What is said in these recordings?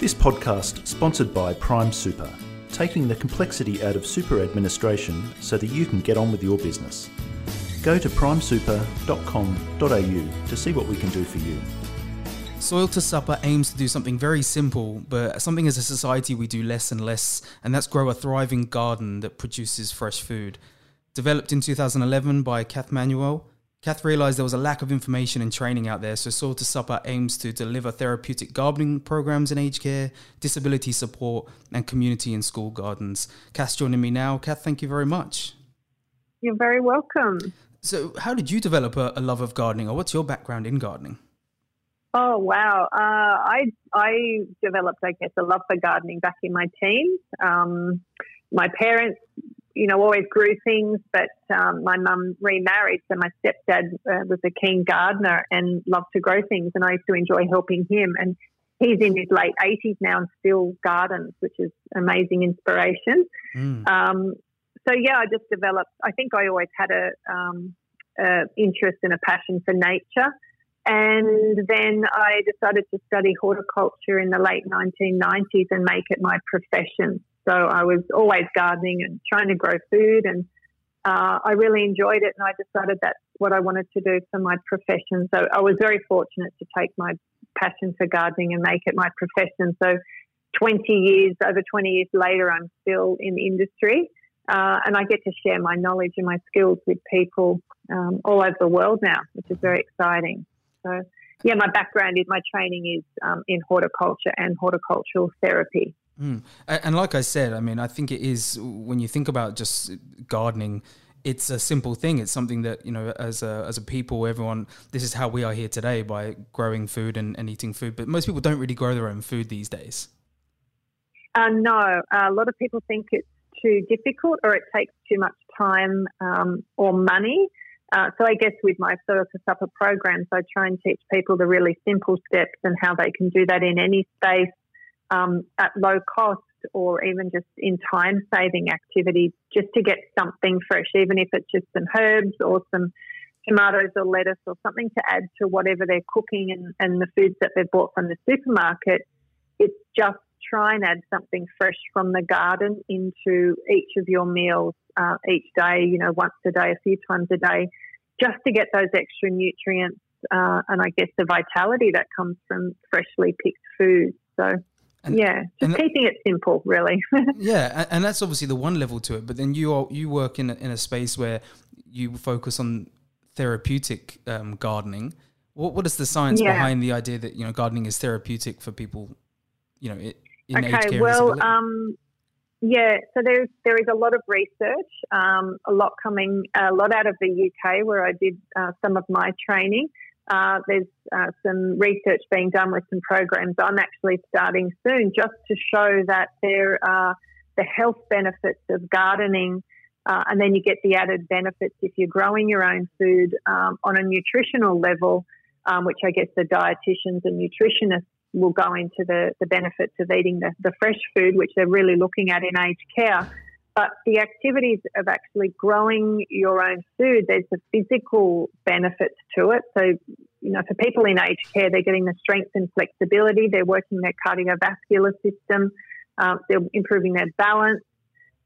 This podcast sponsored by Prime Super, taking the complexity out of super administration so that you can get on with your business. Go to primesuper.com.au to see what we can do for you. Soil to Supper aims to do something very simple, but something as a society we do less and less, and that's grow a thriving garden that produces fresh food. Developed in 2011 by Kath Manuel, Kath realised there was a lack of information and training out there, so Soil to Supper aims to deliver therapeutic gardening programs in aged care, disability support, and community and school gardens. Kath joining me now. Kath, thank you very much. You're very welcome. So, how did you develop a, a love of gardening, or what's your background in gardening? Oh wow! Uh, I I developed, I guess, a love for gardening back in my teens. Um, my parents, you know, always grew things, but um, my mum remarried, so my stepdad uh, was a keen gardener and loved to grow things, and I used to enjoy helping him. And he's in his late eighties now and still gardens, which is amazing inspiration. Mm. Um, so yeah, I just developed. I think I always had a, um, a interest and a passion for nature. And then I decided to study horticulture in the late 1990s and make it my profession. So I was always gardening and trying to grow food, and uh, I really enjoyed it. And I decided that's what I wanted to do for my profession. So I was very fortunate to take my passion for gardening and make it my profession. So 20 years, over 20 years later, I'm still in the industry. Uh, and I get to share my knowledge and my skills with people um, all over the world now, which is very exciting. So, yeah, my background is my training is um, in horticulture and horticultural therapy. Mm. And like I said, I mean, I think it is when you think about just gardening, it's a simple thing. It's something that you know, as a as a people, everyone. This is how we are here today by growing food and, and eating food. But most people don't really grow their own food these days. Uh, no, a lot of people think it's too difficult or it takes too much time um, or money. Uh, so I guess with my Soil to Supper programs, I try and teach people the really simple steps and how they can do that in any space um, at low cost or even just in time saving activities just to get something fresh, even if it's just some herbs or some tomatoes or lettuce or something to add to whatever they're cooking and, and the foods that they've bought from the supermarket. It's just try and add something fresh from the garden into each of your meals uh, each day, you know, once a day, a few times a day, just to get those extra nutrients uh, and I guess the vitality that comes from freshly picked food. So, and, yeah, just keeping it simple, really. yeah, and that's obviously the one level to it. But then you are, you work in a, in a space where you focus on therapeutic um, gardening. What what is the science yeah. behind the idea that you know gardening is therapeutic for people? You know, in okay, well, um, yeah. So there's there is a lot of research, um, a lot coming, a lot out of the UK where I did uh, some of my training. Uh, there's uh, some research being done with some programs I'm actually starting soon, just to show that there are the health benefits of gardening. Uh, and then you get the added benefits if you're growing your own food um, on a nutritional level, um, which I guess the dietitians and nutritionists will go into the, the benefits of eating the, the fresh food, which they're really looking at in aged care. But the activities of actually growing your own food, there's the physical benefits to it. So, you know, for people in aged care, they're getting the strength and flexibility, they're working their cardiovascular system, um, they're improving their balance.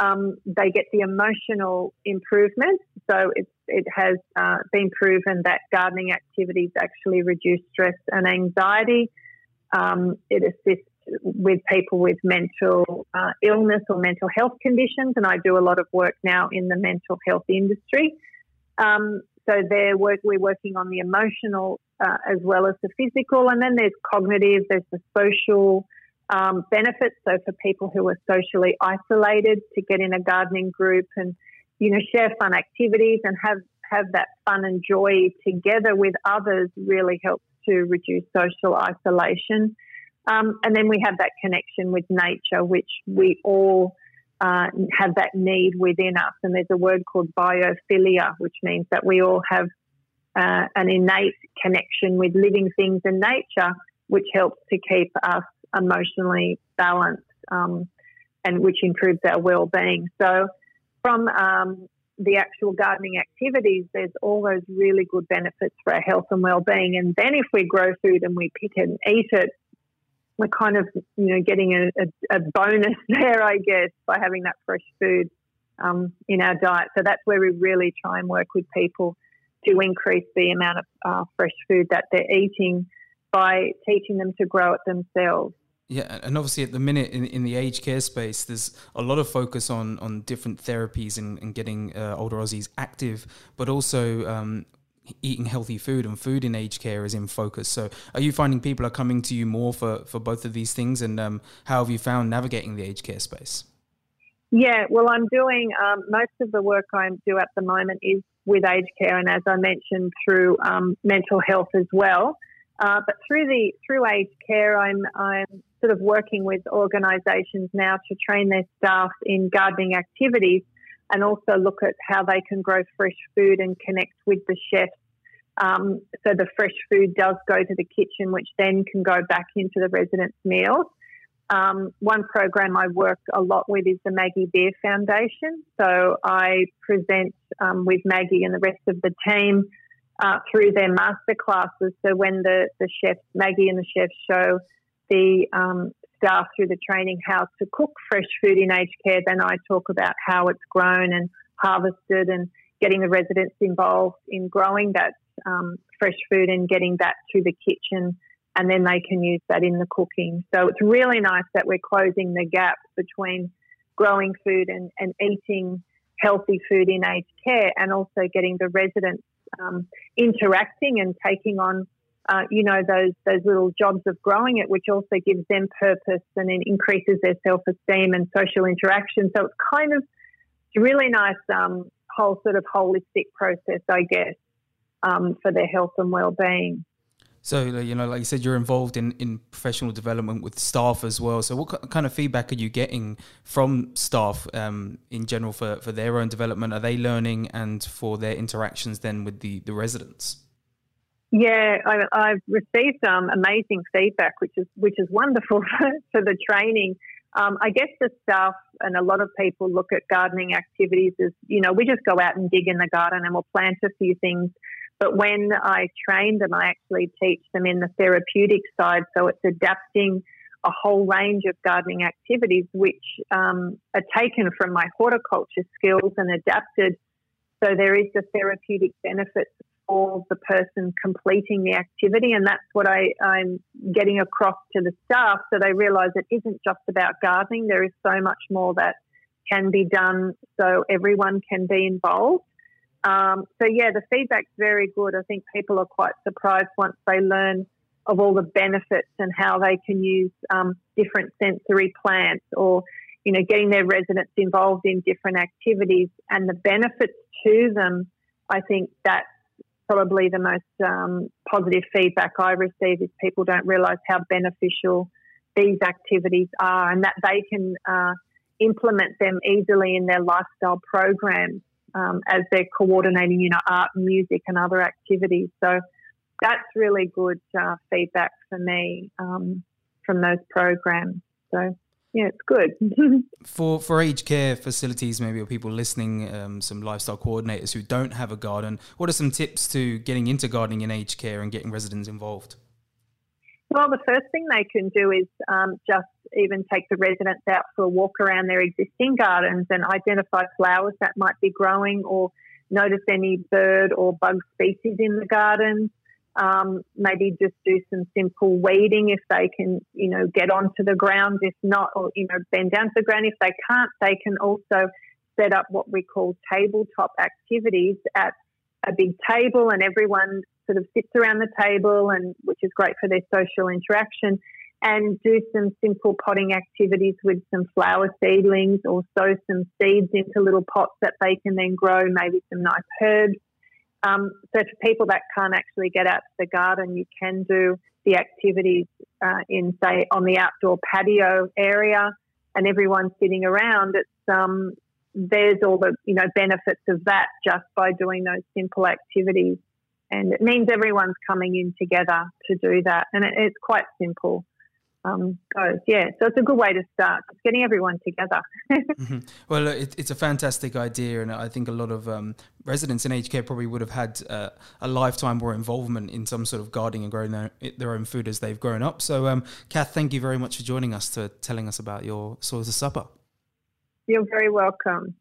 Um, they get the emotional improvement. So it, it has uh, been proven that gardening activities actually reduce stress and anxiety. Um, it assists with people with mental uh, illness or mental health conditions, and I do a lot of work now in the mental health industry. Um, so there, work, we're working on the emotional uh, as well as the physical, and then there's cognitive, there's the social um, benefits. So for people who are socially isolated, to get in a gardening group and you know share fun activities and have have that fun and joy together with others really helps to reduce social isolation. Um, and then we have that connection with nature, which we all uh, have that need within us. And there's a word called biophilia, which means that we all have uh, an innate connection with living things and nature, which helps to keep us emotionally balanced um, and which improves our well-being. So, from um, the actual gardening activities, there's all those really good benefits for our health and well-being. And then if we grow food and we pick and eat it, we're kind of you know getting a, a, a, bonus there, I guess, by having that fresh food um, in our diet. So that's where we really try and work with people to increase the amount of uh, fresh food that they're eating by teaching them to grow it themselves. Yeah, and obviously at the minute in, in the aged care space, there's a lot of focus on on different therapies and, and getting uh, older Aussies active, but also um, eating healthy food and food in aged care is in focus. So, are you finding people are coming to you more for for both of these things? And um, how have you found navigating the aged care space? Yeah, well, I'm doing um, most of the work I do at the moment is with aged care, and as I mentioned, through um, mental health as well. Uh, but through the through aged care, I'm I'm sort of working with organisations now to train their staff in gardening activities, and also look at how they can grow fresh food and connect with the chefs. Um, so the fresh food does go to the kitchen, which then can go back into the residents' meals. Um, one program I work a lot with is the Maggie Beer Foundation. So I present um, with Maggie and the rest of the team uh, through their master classes. So when the, the chefs, Maggie and the chefs show the um, staff through the training how to cook fresh food in aged care, then I talk about how it's grown and harvested and getting the residents involved in growing that um, fresh food and getting that to the kitchen and then they can use that in the cooking. So it's really nice that we're closing the gap between growing food and, and eating healthy food in aged care and also getting the residents um, interacting and taking on, uh, you know, those those little jobs of growing it, which also gives them purpose and it increases their self esteem and social interaction. So it's kind of a really nice um, whole sort of holistic process, I guess, um, for their health and well being. So, you know, like you said, you're involved in, in professional development with staff as well. So, what kind of feedback are you getting from staff um, in general for, for their own development? Are they learning and for their interactions then with the, the residents? Yeah, I, have received some amazing feedback, which is which is wonderful for, for the training. Um, I guess the staff and a lot of people look at gardening activities as you know we just go out and dig in the garden and we'll plant a few things but when I train them, I actually teach them in the therapeutic side. So it's adapting a whole range of gardening activities which um, are taken from my horticulture skills and adapted. So there is the therapeutic benefits for the person completing the activity. And that's what I, I'm getting across to the staff so they realise it isn't just about gardening. There is so much more that can be done so everyone can be involved. Um, so yeah, the feedback's very good. I think people are quite surprised once they learn of all the benefits and how they can use um, different sensory plants or you know getting their residents involved in different activities and the benefits to them. I think that's probably the most um, positive feedback I receive is people don't realise how beneficial these activities are and that they can uh, implement them easily in their lifestyle programs um, as they're coordinating, you know, art, music, and other activities. So that's really good uh, feedback for me um, from those programs. So yeah, it's good. for for aged care facilities, maybe or people listening, um, some lifestyle coordinators who don't have a garden, what are some tips to getting into gardening in aged care and getting residents involved? Well, the first thing they can do is um, just even take the residents out for a walk around their existing gardens and identify flowers that might be growing or notice any bird or bug species in the gardens. Um, maybe just do some simple weeding if they can, you know, get onto the ground. If not, or, you know, bend down to the ground. If they can't, they can also set up what we call tabletop activities at a big table and everyone sort of sits around the table and which is great for their social interaction and do some simple potting activities with some flower seedlings or sow some seeds into little pots that they can then grow maybe some nice herbs. Um, so for people that can't actually get out to the garden, you can do the activities uh, in say on the outdoor patio area and everyone's sitting around. It's um, there's all the you know benefits of that just by doing those simple activities and it means everyone's coming in together to do that. And it, it's quite simple. Um, goes. Yeah, so it's a good way to start. It's getting everyone together. mm-hmm. Well, it, it's a fantastic idea, and I think a lot of um, residents in aged care probably would have had uh, a lifetime more involvement in some sort of gardening and growing their, their own food as they've grown up. So, um, Kath, thank you very much for joining us to telling us about your Soils of Supper. You're very welcome.